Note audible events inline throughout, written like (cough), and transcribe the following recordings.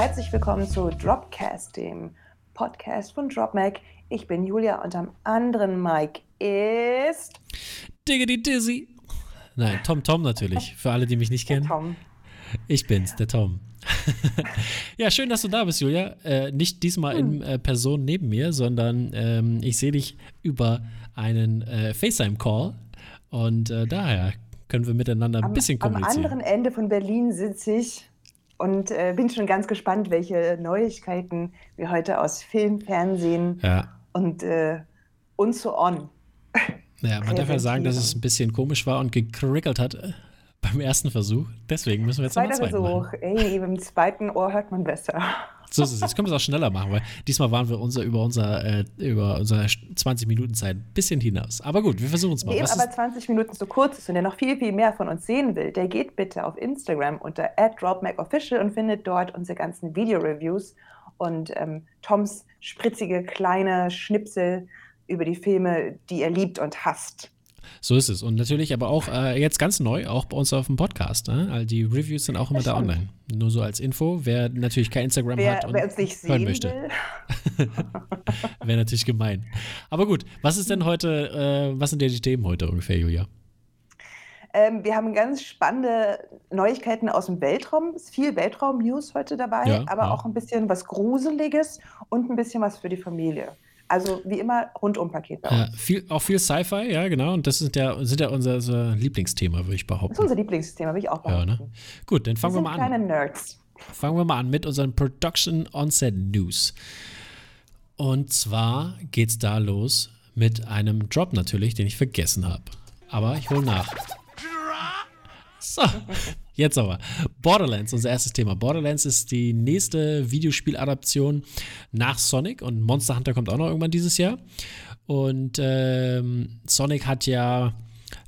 Herzlich willkommen zu Dropcast, dem Podcast von DropMac. Ich bin Julia und am anderen Mic ist. Diggity Dizzy. Nein, Tom Tom natürlich. (laughs) Für alle, die mich nicht kennen. Tom. Ich bin's, der Tom. (laughs) ja, schön, dass du da bist, Julia. Äh, nicht diesmal hm. in äh, Person neben mir, sondern ähm, ich sehe dich über einen äh, FaceTime-Call. Und äh, daher können wir miteinander ein am, bisschen kommunizieren. Am anderen Ende von Berlin sitze ich und äh, bin schon ganz gespannt, welche Neuigkeiten wir heute aus Film, Fernsehen ja. und, äh, und so on. Ja, man darf ja (laughs) sagen, dass es ein bisschen komisch war und gekrickelt hat beim ersten Versuch. Deswegen müssen wir jetzt nochmal zweiten Versuch. Machen. Ey, beim zweiten Ohr hört man besser. So ist es. Jetzt können wir es auch schneller machen, weil diesmal waren wir unser, über, unser, äh, über unsere 20 Minuten Zeit ein bisschen hinaus. Aber gut, wir versuchen es mal. Wem aber 20 Minuten zu kurz ist und der noch viel, viel mehr von uns sehen will, der geht bitte auf Instagram unter @dropmacofficial und findet dort unsere ganzen Video-Reviews und ähm, Toms spritzige kleine Schnipsel über die Filme, die er liebt und hasst. So ist es. Und natürlich aber auch äh, jetzt ganz neu, auch bei uns auf dem Podcast. Ne? Also die Reviews sind auch immer da online. Nur so als Info. Wer natürlich kein Instagram wer, hat und wer uns nicht hören möchte. (laughs) Wäre natürlich gemein. Aber gut, was ist denn heute, äh, was sind denn die Themen heute ungefähr, Julia? Ähm, wir haben ganz spannende Neuigkeiten aus dem Weltraum. Es ist viel Weltraum-News heute dabei, ja, aber ja. auch ein bisschen was Gruseliges und ein bisschen was für die Familie. Also wie immer Rundum-Paket Ja, viel, auch viel Sci-Fi, ja, genau. Und das sind ja, sind ja unser, unser Lieblingsthema, würde ich behaupten. Das ist unser Lieblingsthema, würde ich auch behaupten. Ja, ne? Gut, dann fangen wir, wir mal an. kleine Nerds. Fangen wir mal an mit unseren Production Onset News. Und zwar geht's da los mit einem Drop natürlich, den ich vergessen habe. Aber ich hole nach. So, jetzt aber. Borderlands, unser erstes Thema. Borderlands ist die nächste Videospieladaption nach Sonic und Monster Hunter kommt auch noch irgendwann dieses Jahr. Und ähm, Sonic hat ja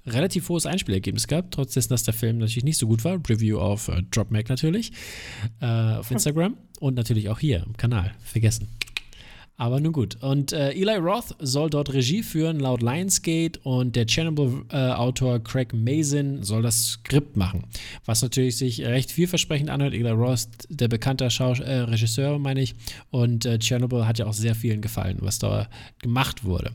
relativ hohes Einspielergebnis gehabt, trotz dessen, dass der Film natürlich nicht so gut war. Review auf äh, DropMac natürlich, äh, auf (laughs) Instagram und natürlich auch hier im Kanal. Vergessen. Aber nun gut. Und äh, Eli Roth soll dort Regie führen, laut Lionsgate. Und der Chernobyl-Autor äh, Craig Mazin soll das Skript machen. Was natürlich sich recht vielversprechend anhört. Eli Roth, der bekannte Schaus äh, Regisseur, meine ich. Und äh, Chernobyl hat ja auch sehr vielen gefallen, was da gemacht wurde.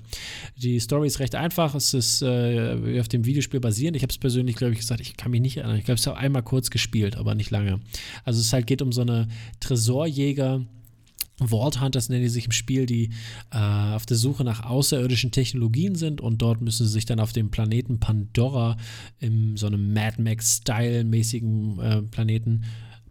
Die Story ist recht einfach. Es ist äh, auf dem Videospiel basierend. Ich habe es persönlich, glaube ich, gesagt, ich kann mich nicht erinnern. Ich glaube, es habe einmal kurz gespielt, aber nicht lange. Also es halt geht um so eine Tresorjäger- Vault Hunters nennen die sich im Spiel, die äh, auf der Suche nach außerirdischen Technologien sind und dort müssen sie sich dann auf dem Planeten Pandora in so einem Mad Max-Style-mäßigen äh, Planeten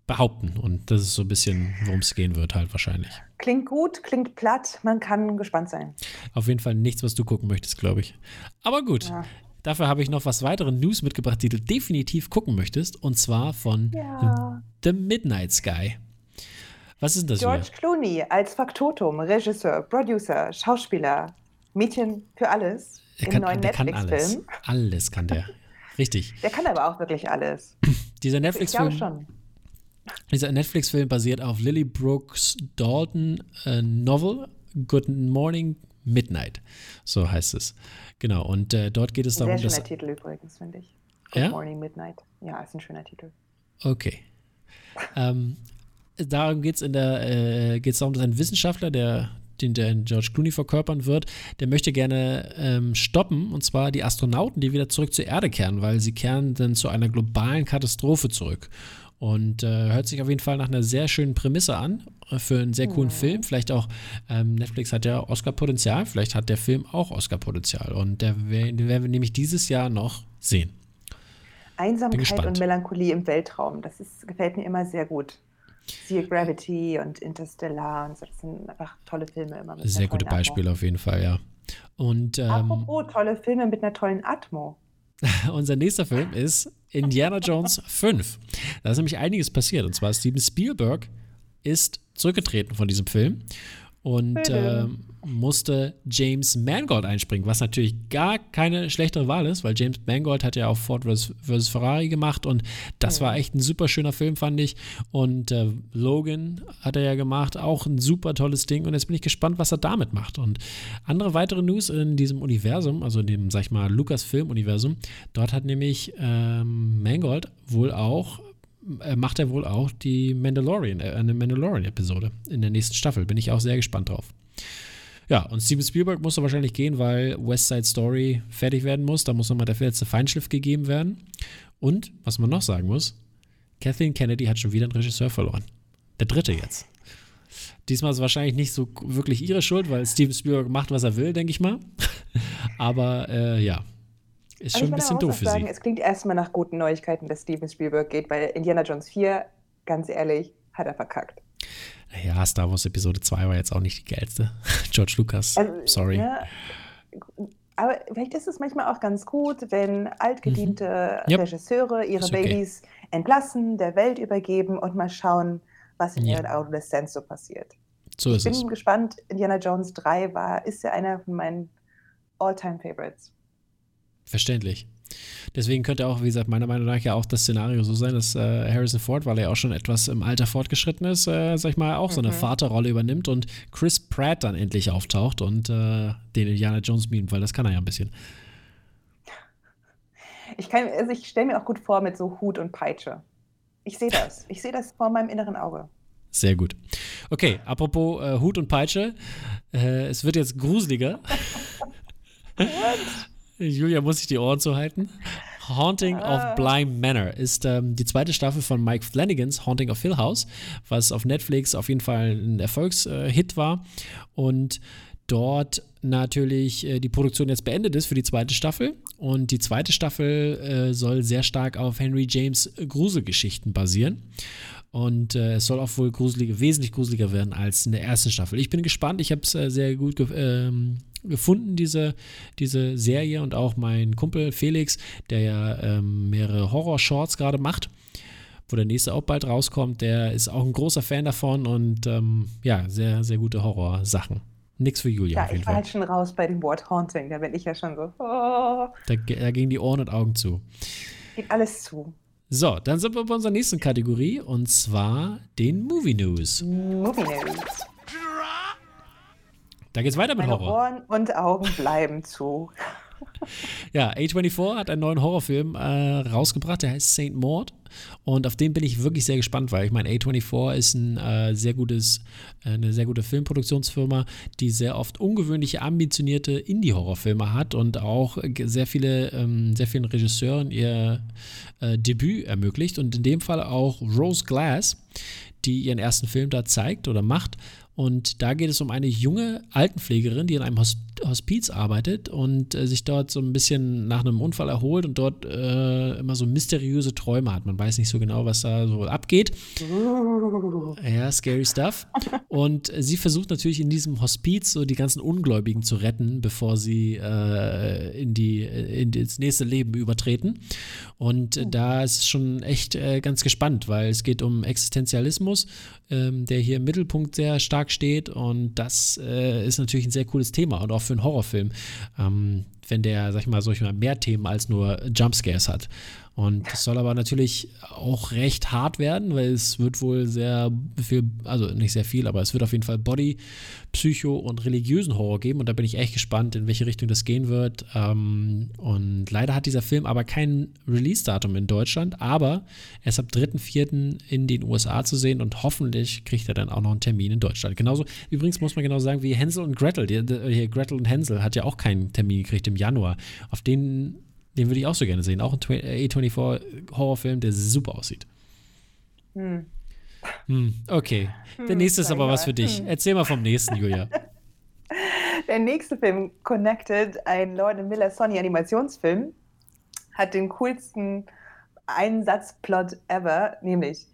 behaupten. Und das ist so ein bisschen, worum es gehen wird, halt wahrscheinlich. Klingt gut, klingt platt, man kann gespannt sein. Auf jeden Fall nichts, was du gucken möchtest, glaube ich. Aber gut. Ja. Dafür habe ich noch was weitere News mitgebracht, die du definitiv gucken möchtest. Und zwar von ja. The Midnight Sky. Was ist das George hier? Clooney als Faktotum, Regisseur, Producer, Schauspieler, Mädchen für alles er kann, im neuen Netflix-Film. Alles. alles kann der. Richtig. Der kann aber auch wirklich alles. (clears throat) Dieser Netflix-Film. Dieser Netflix-Film basiert auf Lily Brooks Dalton äh, Novel Good Morning Midnight. So heißt es. Genau. Und äh, dort geht es darum, Sehr schöner dass. Titel übrigens, finde ich. Good ja? Morning Midnight. Ja, ist ein schöner Titel. Okay. ähm, darum geht es in der, äh, geht's darum, dass ein Wissenschaftler, der den der George Clooney verkörpern wird, der möchte gerne ähm, stoppen, und zwar die Astronauten, die wieder zurück zur Erde kehren, weil sie kehren dann zu einer globalen Katastrophe zurück. Und äh, hört sich auf jeden Fall nach einer sehr schönen Prämisse an äh, für einen sehr coolen mhm. Film. Vielleicht auch, ähm, Netflix hat ja Oscar-Potenzial, vielleicht hat der Film auch Oscar-Potenzial. Und der, den werden wir nämlich dieses Jahr noch sehen. Einsamkeit und Melancholie im Weltraum, das ist, gefällt mir immer sehr gut. Siehe Gravity und Interstellar und so, das sind einfach tolle Filme immer. Sehr gute Beispiele auf jeden Fall, ja. Und, ähm, Apropos tolle Filme mit einer tollen Atmo. (laughs) unser nächster Film ist Indiana Jones 5. Da ist nämlich einiges passiert. Und zwar Steven Spielberg ist zurückgetreten von diesem Film und äh, musste James Mangold einspringen, was natürlich gar keine schlechtere Wahl ist, weil James Mangold hat ja auch Ford vs. Ferrari gemacht und das war echt ein super schöner Film, fand ich. Und äh, Logan hat er ja gemacht, auch ein super tolles Ding und jetzt bin ich gespannt, was er damit macht. Und andere weitere News in diesem Universum, also in dem, sag ich mal, Lucasfilm-Universum, dort hat nämlich ähm, Mangold wohl auch macht er wohl auch die Mandalorian, äh, eine Mandalorian-Episode in der nächsten Staffel. Bin ich auch sehr gespannt drauf. Ja, und Steven Spielberg muss wahrscheinlich gehen, weil West Side Story fertig werden muss. Da muss nochmal der letzte Feinschliff gegeben werden. Und, was man noch sagen muss, Kathleen Kennedy hat schon wieder einen Regisseur verloren. Der dritte jetzt. Diesmal ist es wahrscheinlich nicht so wirklich ihre Schuld, weil Steven Spielberg macht, was er will, denke ich mal. (laughs) Aber äh, ja, ist also schon ein bisschen doof für sagen, sie. Es klingt erstmal nach guten Neuigkeiten, dass Steven Spielberg geht, weil Indiana Jones 4, ganz ehrlich, hat er verkackt. Ja, Star Wars Episode 2 war jetzt auch nicht die geilste. (laughs) George Lucas, also, sorry. Ja, aber vielleicht ist es manchmal auch ganz gut, wenn altgediente mhm. Regisseure ihre okay. Babys entlassen, der Welt übergeben und mal schauen, was in ja. ihrer Adoleszenz so passiert. So ich bin es. gespannt, Indiana Jones 3 war, ist ja einer von meinen All-Time-Favorites. Verständlich. Deswegen könnte auch, wie gesagt, meiner Meinung nach ja auch das Szenario so sein, dass äh, Harrison Ford, weil er ja auch schon etwas im Alter fortgeschritten ist, äh, sag ich mal, auch mhm. so eine mhm. Vaterrolle übernimmt und Chris Pratt dann endlich auftaucht und äh, den Indiana Jones mimt, weil das kann er ja ein bisschen. Ich, also ich stelle mir auch gut vor mit so Hut und Peitsche. Ich sehe das. Ich sehe das vor meinem inneren Auge. Sehr gut. Okay, apropos äh, Hut und Peitsche. Äh, es wird jetzt gruseliger. (laughs) Julia muss sich die Ohren zuhalten. Haunting ah. of Bly Manor ist ähm, die zweite Staffel von Mike Flanagans Haunting of Hill House, was auf Netflix auf jeden Fall ein Erfolgshit äh, war. Und dort natürlich äh, die Produktion jetzt beendet ist für die zweite Staffel. Und die zweite Staffel äh, soll sehr stark auf Henry James Gruselgeschichten basieren. Und äh, es soll auch wohl gruseliger, wesentlich gruseliger werden als in der ersten Staffel. Ich bin gespannt. Ich habe es äh, sehr gut ähm, gefunden, diese, diese Serie. Und auch mein Kumpel Felix, der ja ähm, mehrere Horror-Shorts gerade macht wo der nächste auch bald rauskommt, der ist auch ein großer Fan davon und ähm, ja, sehr, sehr gute Horrorsachen. Nix für Julia. Ja, auf jeden ich war Fall. halt schon raus bei dem Wort Haunting. Da bin ich ja schon so. Oh. Da, da gingen die Ohren und Augen zu. Geht alles zu. So, dann sind wir bei unserer nächsten Kategorie und zwar den Movie News. Movie News. Da geht's weiter mit Meine Horror. Ohren und Augen bleiben zu. Ja, A24 hat einen neuen Horrorfilm äh, rausgebracht, der heißt Saint Maud. Und auf den bin ich wirklich sehr gespannt, weil ich meine, A24 ist ein äh, sehr gutes, äh, eine sehr gute Filmproduktionsfirma, die sehr oft ungewöhnliche, ambitionierte Indie-Horrorfilme hat und auch sehr viele, ähm, sehr vielen Regisseuren ihr äh, Debüt ermöglicht. Und in dem Fall auch Rose Glass, die ihren ersten Film da zeigt oder macht. Und da geht es um eine junge Altenpflegerin, die in einem Hospiz arbeitet und äh, sich dort so ein bisschen nach einem Unfall erholt und dort äh, immer so mysteriöse Träume hat. Man weiß nicht so genau, was da so abgeht. Ja, scary stuff. Und sie versucht natürlich in diesem Hospiz so die ganzen Ungläubigen zu retten, bevor sie äh, in, die, in das nächste Leben übertreten. Und oh. da ist es schon echt äh, ganz gespannt, weil es geht um Existenzialismus, ähm, der hier im Mittelpunkt sehr stark steht. Und das äh, ist natürlich ein sehr cooles Thema und auch für einen Horrorfilm, ähm, wenn der, sag ich mal, solche mehr Themen als nur Jumpscares hat. Und das soll aber natürlich auch recht hart werden, weil es wird wohl sehr viel, also nicht sehr viel, aber es wird auf jeden Fall Body, Psycho und religiösen Horror geben. Und da bin ich echt gespannt, in welche Richtung das gehen wird. Ähm, und leider hat dieser Film aber kein Release-Datum in Deutschland, aber er ist ab 3.4. in den USA zu sehen und hoffentlich kriegt er dann auch noch einen Termin in Deutschland. Genauso, übrigens muss man genau sagen, wie Hänsel und Gretel. Die, Gretel und Hänsel hat ja auch keinen Termin gekriegt im Januar. Auf den den würde ich auch so gerne sehen. Auch ein A24-Horrorfilm, der super aussieht. Hm. Hm, okay. Der hm, nächste ist aber was für dich. Hm. Erzähl mal vom nächsten, Julia. (laughs) Der nächste Film, Connected, ein Lord Miller Sony Animationsfilm, hat den coolsten Einsatzplot ever, nämlich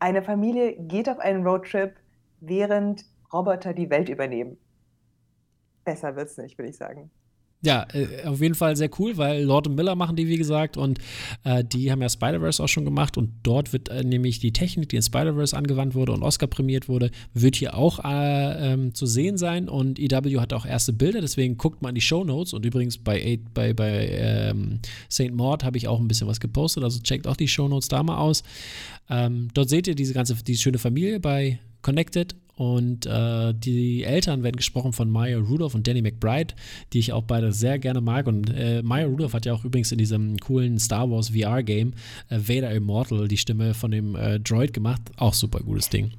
eine Familie geht auf einen Roadtrip, während Roboter die Welt übernehmen. Besser wird's nicht, würde ich sagen. Ja, äh, auf jeden Fall sehr cool, weil Lord und Miller machen die, wie gesagt, und äh, die haben ja Spider-Verse auch schon gemacht und dort wird äh, nämlich die Technik, die in Spider-Verse angewandt wurde und Oscar prämiert wurde, wird hier auch äh, ähm, zu sehen sein und EW hat auch erste Bilder, deswegen guckt mal in die Show Notes und übrigens bei, bei, bei ähm, St. Maud habe ich auch ein bisschen was gepostet, also checkt auch die Show Notes da mal aus. Ähm, dort seht ihr diese ganze, die schöne Familie bei Connected Und äh, die Eltern werden gesprochen von Maya Rudolph und Danny McBride, die ich auch beide sehr gerne mag. Und äh, Maya Rudolph hat ja auch übrigens in diesem coolen Star Wars VR-Game äh, Vader Immortal die Stimme von dem äh, Droid gemacht. Auch super gutes Ding.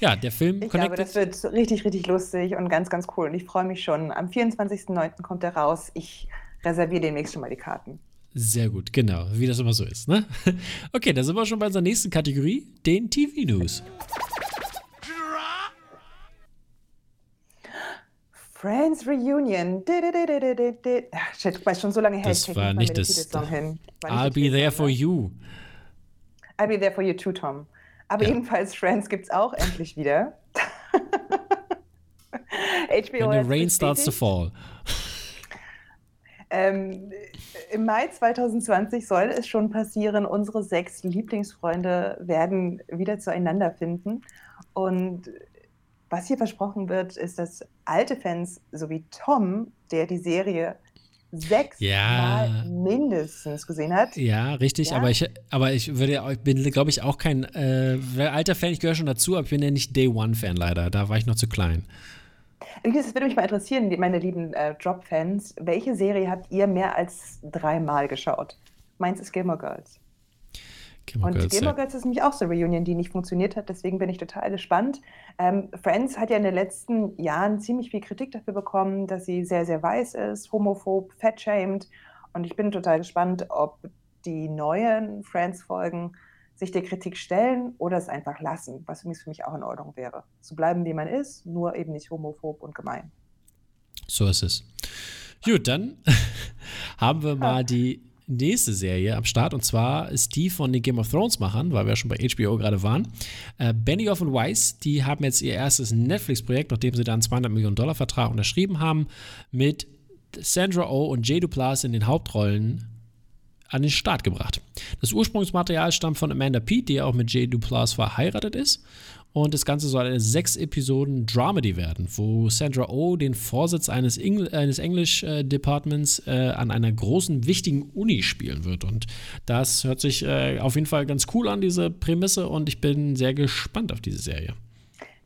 Ja, der Film. Ich glaube, das wird richtig, richtig lustig und ganz, ganz cool. Und ich freue mich schon. Am 24.09. kommt er raus. Ich reserviere demnächst schon mal die Karten. Sehr gut, genau, wie das immer so ist. Ne? (laughs) Okay, da sind wir schon bei unserer nächsten Kategorie, den TV-News. Friends Reunion. Shit, weiß schon so lange her. Das war nicht das. War I'll be there for you. I'll be there for you too, Tom. Aber ja. jedenfalls, Friends gibt es auch endlich wieder. HBO When the rain starts to fall. Ähm, Im Mai 2020 soll es schon passieren. Unsere sechs Lieblingsfreunde werden wieder zueinander finden. Und was hier versprochen wird, ist, dass alte Fans, so wie Tom, der die Serie sechs ja. Mal mindestens gesehen hat. Ja, richtig, ja. aber ich, aber ich würde, ich bin, glaube ich, auch kein äh, alter Fan, ich gehöre schon dazu, aber ich bin ja nicht Day One-Fan leider. Da war ich noch zu klein. Das würde mich mal interessieren, meine lieben äh, Drop-Fans. Welche Serie habt ihr mehr als dreimal geschaut? Meins ist Gilmore Girls. Gilmore und Girls, Gilmore Girls ist nämlich auch so eine Reunion, die nicht funktioniert hat. Deswegen bin ich total gespannt. Ähm, Friends hat ja in den letzten Jahren ziemlich viel Kritik dafür bekommen, dass sie sehr, sehr weiß ist, homophob, fat-shamed. Und ich bin total gespannt, ob die neuen Friends-Folgen sich der Kritik stellen oder es einfach lassen, was für mich auch in Ordnung wäre. Zu bleiben, wie man ist, nur eben nicht homophob und gemein. So ist es. Gut, dann (laughs) haben wir mal die nächste Serie am Start und zwar ist die von den Game of Thrones Machern, weil wir schon bei HBO gerade waren. Äh, Benioff und Weiss, die haben jetzt ihr erstes Netflix-Projekt, nachdem sie da einen 200 Millionen Dollar Vertrag unterschrieben haben, mit Sandra Oh und Jay Duplass in den Hauptrollen an den Start gebracht. Das Ursprungsmaterial stammt von Amanda Pete, die auch mit Jay Duplass verheiratet ist. Und das Ganze soll eine sechs Episoden Dramedy werden, wo Sandra Oh den Vorsitz eines, Engl eines Englisch-Departments äh, an einer großen, wichtigen Uni spielen wird. Und das hört sich äh, auf jeden Fall ganz cool an, diese Prämisse. Und ich bin sehr gespannt auf diese Serie.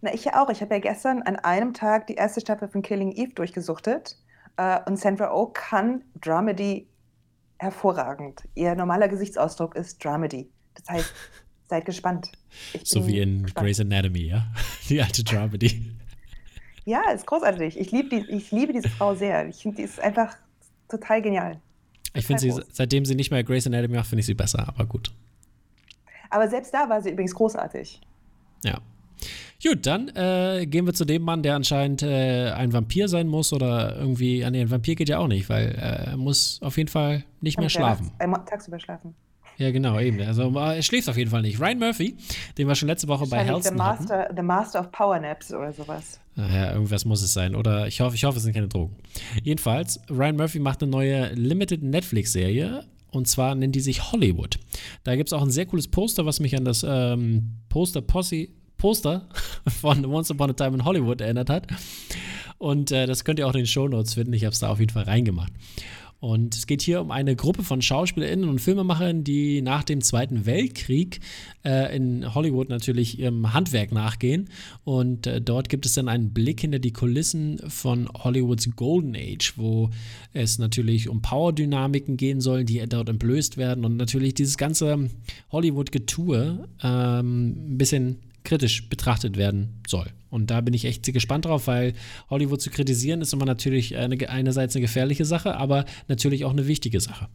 Na, ich ja auch. Ich habe ja gestern an einem Tag die erste Staffel von Killing Eve durchgesuchtet. Äh, und Sandra Oh kann Dramedy hervorragend. Ihr normaler Gesichtsausdruck ist Dramedy. Das heißt, (laughs) seid gespannt. so wie in gespannt. Grey's Anatomy, ja? (laughs) Die alte Dramedy. Ja, ist großartig. Ich, lieb die, ich liebe diese Frau sehr. Ich finde, die ist einfach total genial. Ich finde sie, seitdem sie nicht mehr Grey's Anatomy macht, finde ich sie besser, aber gut. Aber selbst da war sie übrigens großartig. Ja. Gut, dann äh, gehen wir zu dem Mann, der anscheinend äh, ein Vampir sein muss oder irgendwie. Ah, nee, ein Vampir geht ja auch nicht, weil äh, er muss auf jeden Fall nicht mehr schlafen. Er muss tagsüber schlafen. Ja, genau, eben. Also er schläft auf jeden Fall nicht. Ryan Murphy, den wir schon letzte Woche bei Helston the Master, hatten. The Master of Power Naps oder sowas. Ja, irgendwas muss es sein. Oder ich hoffe, ich hoffe, es sind keine Drogen. Jedenfalls, Ryan Murphy macht eine neue Limited Netflix-Serie. Und zwar nennt die sich Hollywood. Da gibt es auch ein sehr cooles Poster, was mich an das ähm, Poster Posse Poster (laughs) von Once Upon a Time in Hollywood erinnert hat. Und äh, das könnt ihr auch in den Show Notes finden. Ich habe es da auf jeden Fall reingemacht. Und es geht hier um eine Gruppe von SchauspielerInnen und Filmemachern, die nach dem Zweiten Weltkrieg äh, in Hollywood natürlich ihrem Handwerk nachgehen. Und äh, dort gibt es dann einen Blick hinter die Kulissen von Hollywoods Golden Age, wo es natürlich um Powerdynamiken gehen soll, die dort entblößt werden und natürlich dieses ganze Hollywood-Getue ähm, ein bisschen kritisch betrachtet werden soll. Und da bin ich echt gespannt drauf, weil Hollywood zu kritisieren ist immer natürlich eine, einerseits eine gefährliche Sache, aber natürlich auch eine wichtige Sache.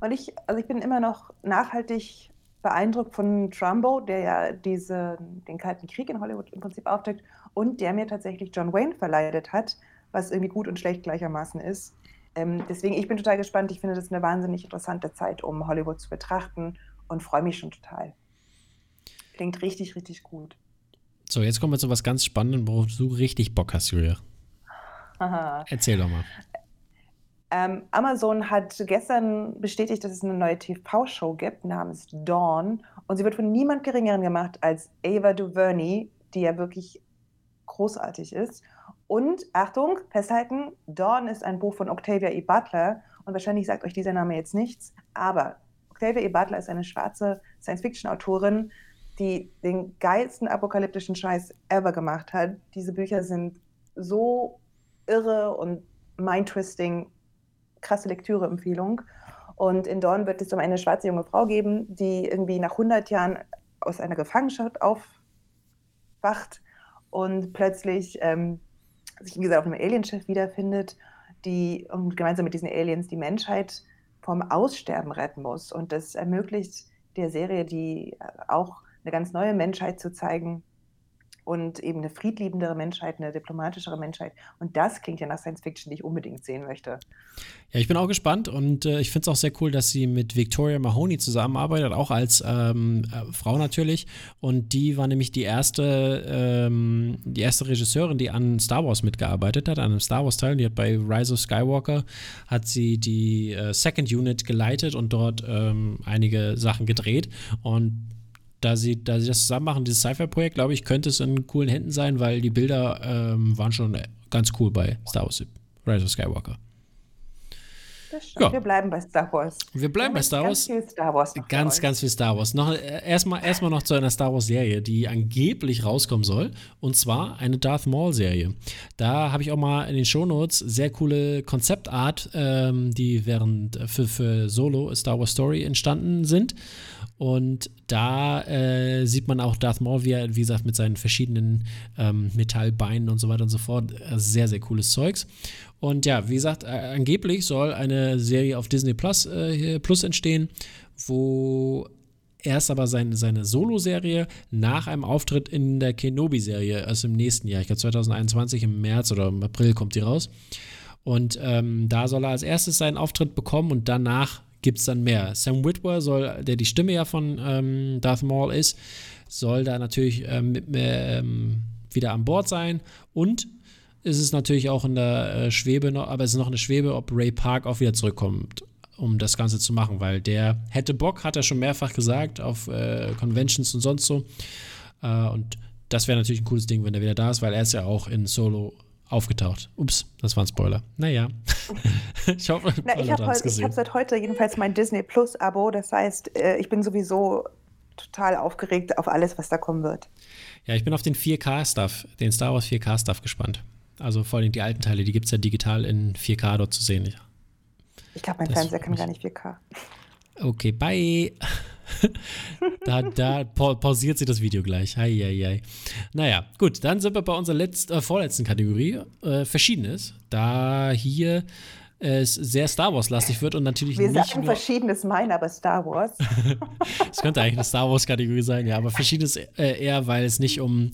Und ich, also ich bin immer noch nachhaltig beeindruckt von Trumbo, der ja diese, den Kalten Krieg in Hollywood im Prinzip aufdeckt und der mir tatsächlich John Wayne verleidet hat, was irgendwie gut und schlecht gleichermaßen ist. Ähm, deswegen, ich bin total gespannt. Ich finde das eine wahnsinnig interessante Zeit, um Hollywood zu betrachten und freue mich schon total. Klingt richtig, richtig gut. So, jetzt kommen wir zu was ganz Spannendem, worauf du richtig Bock hast, Julia. Erzähl doch mal. Ähm, Amazon hat gestern bestätigt, dass es eine neue TV-Show gibt namens Dawn. Und sie wird von niemand Geringeren gemacht als Ava DuVernay, die ja wirklich großartig ist. Und Achtung, festhalten, Dawn ist ein Buch von Octavia E. Butler. Und wahrscheinlich sagt euch dieser Name jetzt nichts. Aber Octavia E. Butler ist eine schwarze Science-Fiction-Autorin, die den geilsten apokalyptischen Scheiß ever gemacht hat. Diese Bücher sind so irre und mind-twisting, krasse Lektüre-Empfehlung. Und in Dorn wird es um eine schwarze junge Frau geben, die irgendwie nach 100 Jahren aus einer Gefangenschaft aufwacht und plötzlich ähm, sich, wie gesagt, auf einem Alienschiff wiederfindet, die und gemeinsam mit diesen Aliens die Menschheit vom Aussterben retten muss. Und das ermöglicht der Serie, die auch eine ganz neue Menschheit zu zeigen, und eben eine friedliebendere Menschheit, eine diplomatischere Menschheit. Und das klingt ja nach Science Fiction, die ich unbedingt sehen möchte. Ja, ich bin auch gespannt und äh, ich finde es auch sehr cool, dass sie mit Victoria Mahoney zusammenarbeitet, auch als ähm, äh, Frau natürlich. Und die war nämlich die erste, ähm, die erste Regisseurin, die an Star Wars mitgearbeitet hat, an einem Star Wars-Teil. Die hat bei Rise of Skywalker hat sie die äh, Second Unit geleitet und dort ähm, einige Sachen gedreht. Und da sie, da sie das zusammen machen, dieses Sci-Fi-Projekt, glaube ich, könnte es in coolen Händen sein, weil die Bilder ähm, waren schon ganz cool bei Star Wars Rise of Skywalker. Ja. Wir bleiben bei Star Wars. Wir bleiben bei Star Wars. Ganz viel Star Wars. Ganz, ganz viel Star Wars. Noch, äh, erstmal, erstmal noch zu einer Star Wars-Serie, die angeblich rauskommen soll. Und zwar eine Darth Maul-Serie. Da habe ich auch mal in den Shownotes sehr coole Konzeptart, ähm, die während für, für Solo Star Wars Story entstanden sind. Und da äh, sieht man auch Darth Maul, wie er, wie gesagt, mit seinen verschiedenen ähm, Metallbeinen und so weiter und so fort. Äh, sehr, sehr cooles Zeugs. Und ja, wie gesagt, äh, angeblich soll eine Serie auf Disney Plus, äh, Plus entstehen, wo erst aber seine, seine Solo-Serie nach einem Auftritt in der Kenobi-Serie, also im nächsten Jahr, ich glaube 2021 im März oder im April kommt die raus. Und ähm, da soll er als erstes seinen Auftritt bekommen und danach gibt es dann mehr. Sam Witwer soll, der die Stimme ja von ähm, Darth Maul ist, soll da natürlich ähm, mit, ähm, wieder an Bord sein. Und ist es natürlich auch in der äh, Schwebe noch, aber es ist noch eine Schwebe, ob Ray Park auch wieder zurückkommt, um das Ganze zu machen, weil der hätte Bock, hat er schon mehrfach gesagt, auf äh, Conventions und sonst so. Äh, und das wäre natürlich ein cooles Ding, wenn er wieder da ist, weil er ist ja auch in Solo aufgetaucht. Ups, das war ein Spoiler. Naja. (laughs) (laughs) ich hoffe, Na, ich habe hab seit heute jedenfalls mein Disney Plus Abo. Das heißt, äh, ich bin sowieso total aufgeregt auf alles, was da kommen wird. Ja, ich bin auf den 4K-Stuff, den Star Wars 4K-Stuff gespannt. Also vor allem die alten Teile, die gibt es ja digital in 4K dort zu sehen. Ich glaube, mein das Fernseher kann gar nicht 4K. (laughs) Okay, bye. (laughs) da, da pausiert sich das Video gleich. Hei, hei, hei. Naja, gut, dann sind wir bei unserer letzten, äh, vorletzten Kategorie. Äh, Verschiedenes. Da hier es sehr Star Wars-lastig wird und natürlich Wir nicht sagen nur Verschiedenes meinen, aber Star Wars. (laughs) Es könnte eigentlich eine Star Wars-Kategorie sein, ja, aber Verschiedenes äh, eher, weil es nicht um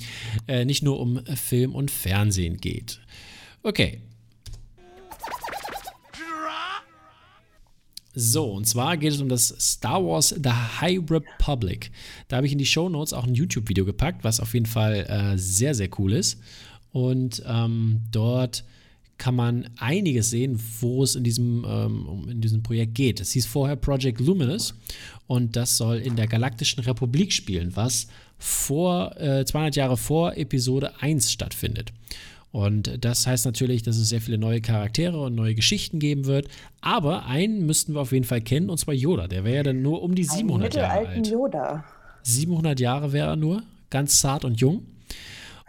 äh, nicht nur um Film und Fernsehen geht. Okay, So, und zwar geht es um das Star Wars The High Republic. Da habe ich in die Show Notes auch ein YouTube-Video gepackt, was auf jeden Fall äh, sehr, sehr cool ist. Und ähm, dort kann man einiges sehen, wo es in diesem, ähm, in diesem Projekt geht. Es hieß vorher Project Luminous und das soll in der Galaktischen Republik spielen, was vor äh, 200 Jahre vor Episode 1 stattfindet. Und das heißt natürlich, dass es sehr viele neue Charaktere und neue Geschichten geben wird. Aber einen müssten wir auf jeden Fall kennen, und zwar Yoda. Der wäre ja dann nur um die 700 Jahre alt. Yoda. 700 Jahre wäre er nur, ganz zart und jung.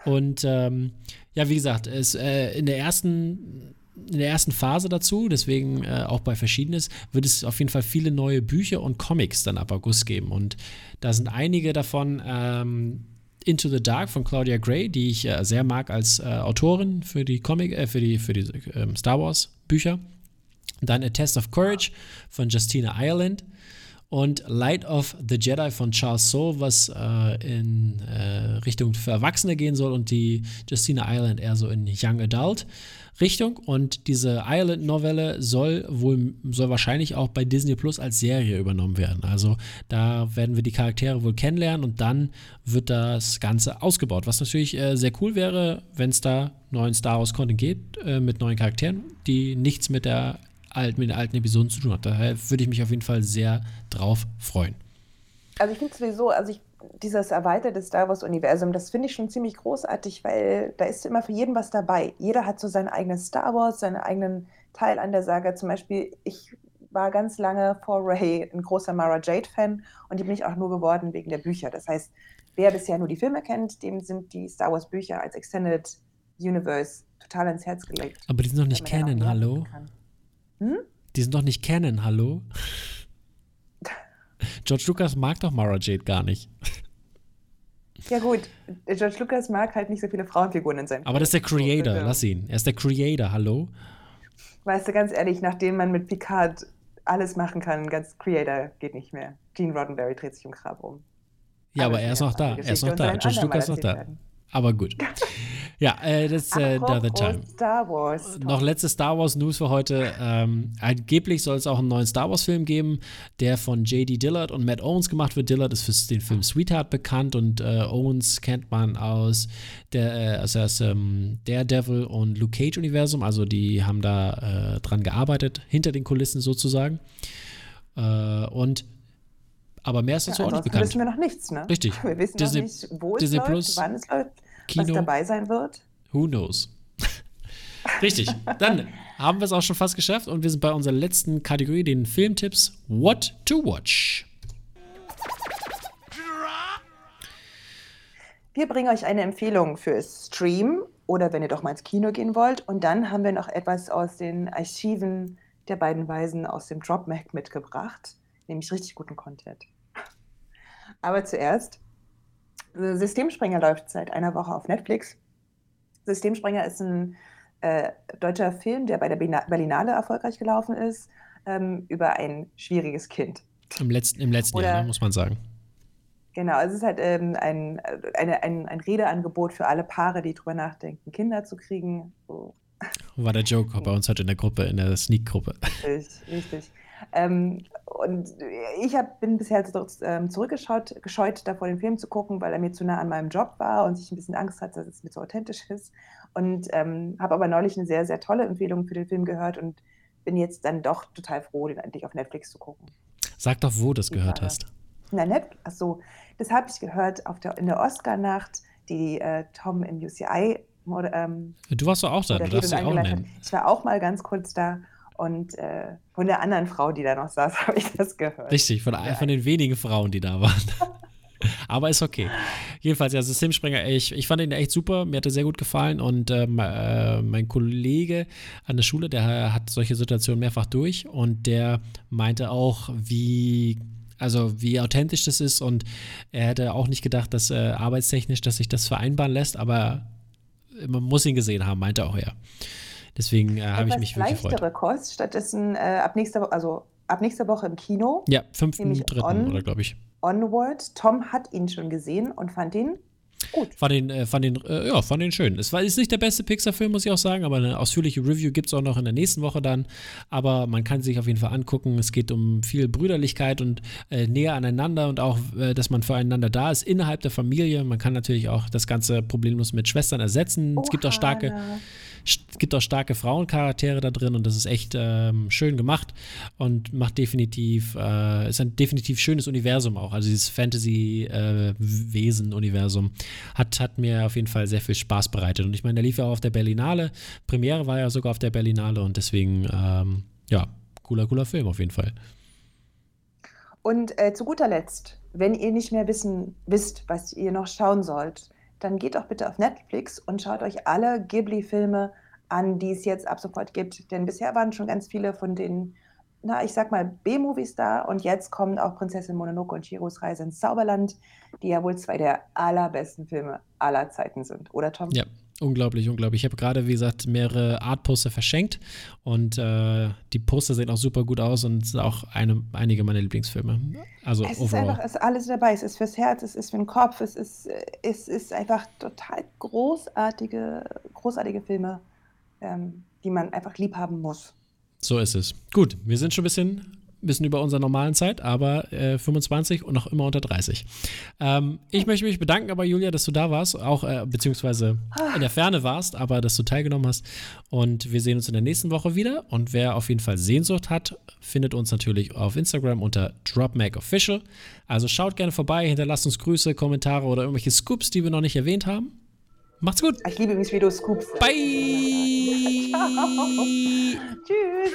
Und ähm, ja, wie gesagt, es, äh, in, der ersten, in der ersten Phase dazu, deswegen äh, auch bei Verschiedenes, wird es auf jeden Fall viele neue Bücher und Comics dann ab August geben. Und da sind einige davon ähm, into the Dark von Claudia Gray, die ich äh, sehr mag als äh, Autorin für die Comic, äh, für die, für die ähm, Star Wars Bücher. Dann A Test of Courage von Justina Ireland und Light of the Jedi von Charles Soule, was äh, in äh, Richtung für Erwachsene gehen soll und die Justina Ireland eher so in Young Adult. Richtung. Und diese Ireland-Novelle soll wohl, soll wahrscheinlich auch bei Disney Plus als Serie übernommen werden. Also da werden wir die Charaktere wohl kennenlernen und dann wird das Ganze ausgebaut. Was natürlich äh, sehr cool wäre, wenn es da neuen Star Wars Content gibt, äh, mit neuen Charakteren, die nichts mit der alt, mit den alten Episoden zu tun hat. Daher würde ich mich auf jeden Fall sehr drauf freuen. Also ich finde sowieso, also ich dieses erweiterte Star Wars-Universum, das finde ich schon ziemlich großartig, weil da ist immer für jeden was dabei. Jeder hat so sein eigenes Star Wars, seinen eigenen Teil an der Saga. Zum Beispiel, ich war ganz lange vor Ray ein großer Mara Jade-Fan und die bin ich auch nur geworden wegen der Bücher. Das heißt, wer bisher nur die Filme kennt, dem sind die Star Wars Bücher als Extended Universe total ins Herz gelegt. Aber die sind doch nicht Canon, hallo? Hm? Die sind doch nicht Canon, hallo? George Lucas mag doch Mara Jade gar nicht. Ja gut, George Lucas mag halt nicht so viele Frauenfiguren in seinem Aber das ist der Creator, so, lass ihn. Er ist der Creator, hallo? Weißt du, ganz ehrlich, nachdem man mit Picard alles machen kann, ganz Creator geht nicht mehr. Gene Roddenberry dreht sich im Grab um. Ja, aber, aber er ist noch da. Er ist noch da. George Lucas ist noch da. Werden. Aber gut. (laughs) Ja, äh, das ist äh, the other time. Star Wars. Noch letzte Star Wars News für heute. Ähm, angeblich soll es auch einen neuen Star Wars Film geben, der von J.D. Dillard und Matt Owens gemacht wird. Dillard ist für den Film Sweetheart bekannt und äh, Owens kennt man aus der, äh, also das ähm, Daredevil und Luke Cage Universum. Also die haben da äh, dran gearbeitet, hinter den Kulissen sozusagen. Äh, und aber mehr ist dazu ja, auch nicht bekannt. wissen wir noch nichts, ne? Richtig. (laughs) Wir wissen Disney, noch nicht, wo Disney es läuft, Plus, wann es läuft, Kino, was dabei sein wird. Who knows? (laughs) Richtig. Dann haben wir es auch schon fast geschafft und wir sind bei unserer letzten Kategorie, den Filmtipps What to Watch. Wir bringen euch eine Empfehlung für Stream oder wenn ihr doch mal ins Kino gehen wollt. Und dann haben wir noch etwas aus den Archiven der beiden Weisen aus dem Drop Mac mitgebracht, nämlich richtig guten Content. Aber zuerst, Systemspringer läuft seit einer Woche auf Netflix. Systemspringer ist ein äh, deutscher Film, der bei der Berlinale erfolgreich gelaufen ist, ähm, über ein schwieriges Kind. Im letzten, im letzten Oder, Jahr, ne, muss man sagen. Genau, es ist halt ähm, ein, eine, ein, ein Redeangebot für alle Paare, die drüber nachdenken, Kinder zu kriegen. So. War der Joke bei uns halt in der Gruppe, in der Sneak-Gruppe. Richtig, richtig. Ähm, und ich hab, bin bisher ähm, zurückgeschaut, gescheut, davor den Film zu gucken, weil er mir zu nah an meinem Job war und ich ein bisschen Angst hatte, dass es mir zu authentisch ist. Und ähm, habe aber neulich eine sehr, sehr tolle Empfehlung für den Film gehört und bin jetzt dann doch total froh, den endlich auf Netflix zu gucken. Sag doch, wo du das gehört hast. Na, Netflix, achso, das habe ich gehört auf der, in der Oscar-Nacht, die äh, Tom im UCI. Ähm, du warst doch auch da, du darfst sie auch nennen. Ich war auch mal ganz kurz da und äh, von der anderen Frau, die da noch saß, (laughs) habe ich das gehört. Richtig, von, ja. von den wenigen Frauen, die da waren. (laughs) Aber ist okay. Jedenfalls, ja, Systemspringer, ich, ich fand ihn echt super. Mir hat er sehr gut gefallen. Und ähm, äh, mein Kollege an der Schule, der hat solche Situationen mehrfach durch. Und der meinte auch, wie also wie authentisch das ist und er hätte auch nicht gedacht, dass äh, arbeitstechnisch, dass sich das vereinbaren lässt, aber man muss ihn gesehen haben, meinte auch er. Deswegen äh, habe ich mich wirklich gefreut. leichtere Kost, stattdessen äh, ab, nächster, also ab nächster Woche im Kino. Ja, 5.3. oder glaube ich. Onward. Tom hat ihn schon gesehen und fand ihn Gut. Fand den, äh, fand den, äh, ja, fand den schön. Es war, ist nicht der beste Pixar-Film, muss ich auch sagen, aber eine ausführliche Review gibt es auch noch in der nächsten Woche dann. Aber man kann sich auf jeden Fall angucken. Es geht um viel Brüderlichkeit und äh, näher aneinander und auch, äh, dass man füreinander da ist innerhalb der Familie. Man kann natürlich auch das Ganze problemlos mit Schwestern ersetzen. Oh, es gibt auch starke. Hanna es gibt auch starke Frauencharaktere da drin und das ist echt ähm, schön gemacht und macht definitiv, äh, ist ein definitiv schönes Universum auch. Also dieses Fantasy-Wesen-Universum äh, hat, hat mir auf jeden Fall sehr viel Spaß bereitet. Und ich meine, der lief ja auch auf der Berlinale. Premiere war ja sogar auf der Berlinale und deswegen, ähm, ja, cooler, cooler Film auf jeden Fall. Und äh, zu guter Letzt, wenn ihr nicht mehr wissen, wisst, was ihr noch schauen sollt, dann geht doch bitte auf Netflix und schaut euch alle Ghibli-Filme an, die es jetzt ab sofort gibt. Denn bisher waren schon ganz viele von den, na, ich sag mal, B-Movies da und jetzt kommen auch Prinzessin Mononoke und Chiros Reise ins Zauberland, die ja wohl zwei der allerbesten Filme aller Zeiten sind, oder Tom? Ja, Unglaublich, unglaublich. Ich habe gerade, wie gesagt, mehrere Art-Poster verschenkt und äh, die Poster sehen auch super gut aus und sind auch eine, einige meiner Lieblingsfilme. Also es overall. ist einfach, es ist alles dabei. Es ist fürs Herz, es ist für den Kopf, es ist, es ist einfach total großartige, großartige Filme, ähm, die man einfach lieb haben muss. So ist es. Gut, wir sind schon ein bisschen bisschen über unserer normalen Zeit, aber äh, 25 und noch immer unter 30. Ähm, ich möchte mich bedanken, aber Julia, dass du da warst, auch äh, beziehungsweise in der Ferne warst, aber dass du teilgenommen hast. Und wir sehen uns in der nächsten Woche wieder. Und wer auf jeden Fall Sehnsucht hat, findet uns natürlich auf Instagram unter DropMacOfficial. Also schaut gerne vorbei, hinterlasst uns Grüße, Kommentare oder irgendwelche Scoops, die wir noch nicht erwähnt haben. Macht's gut. Ich liebe mich, wie du Scoops. Bye. (laughs) Ciao. Tschüss.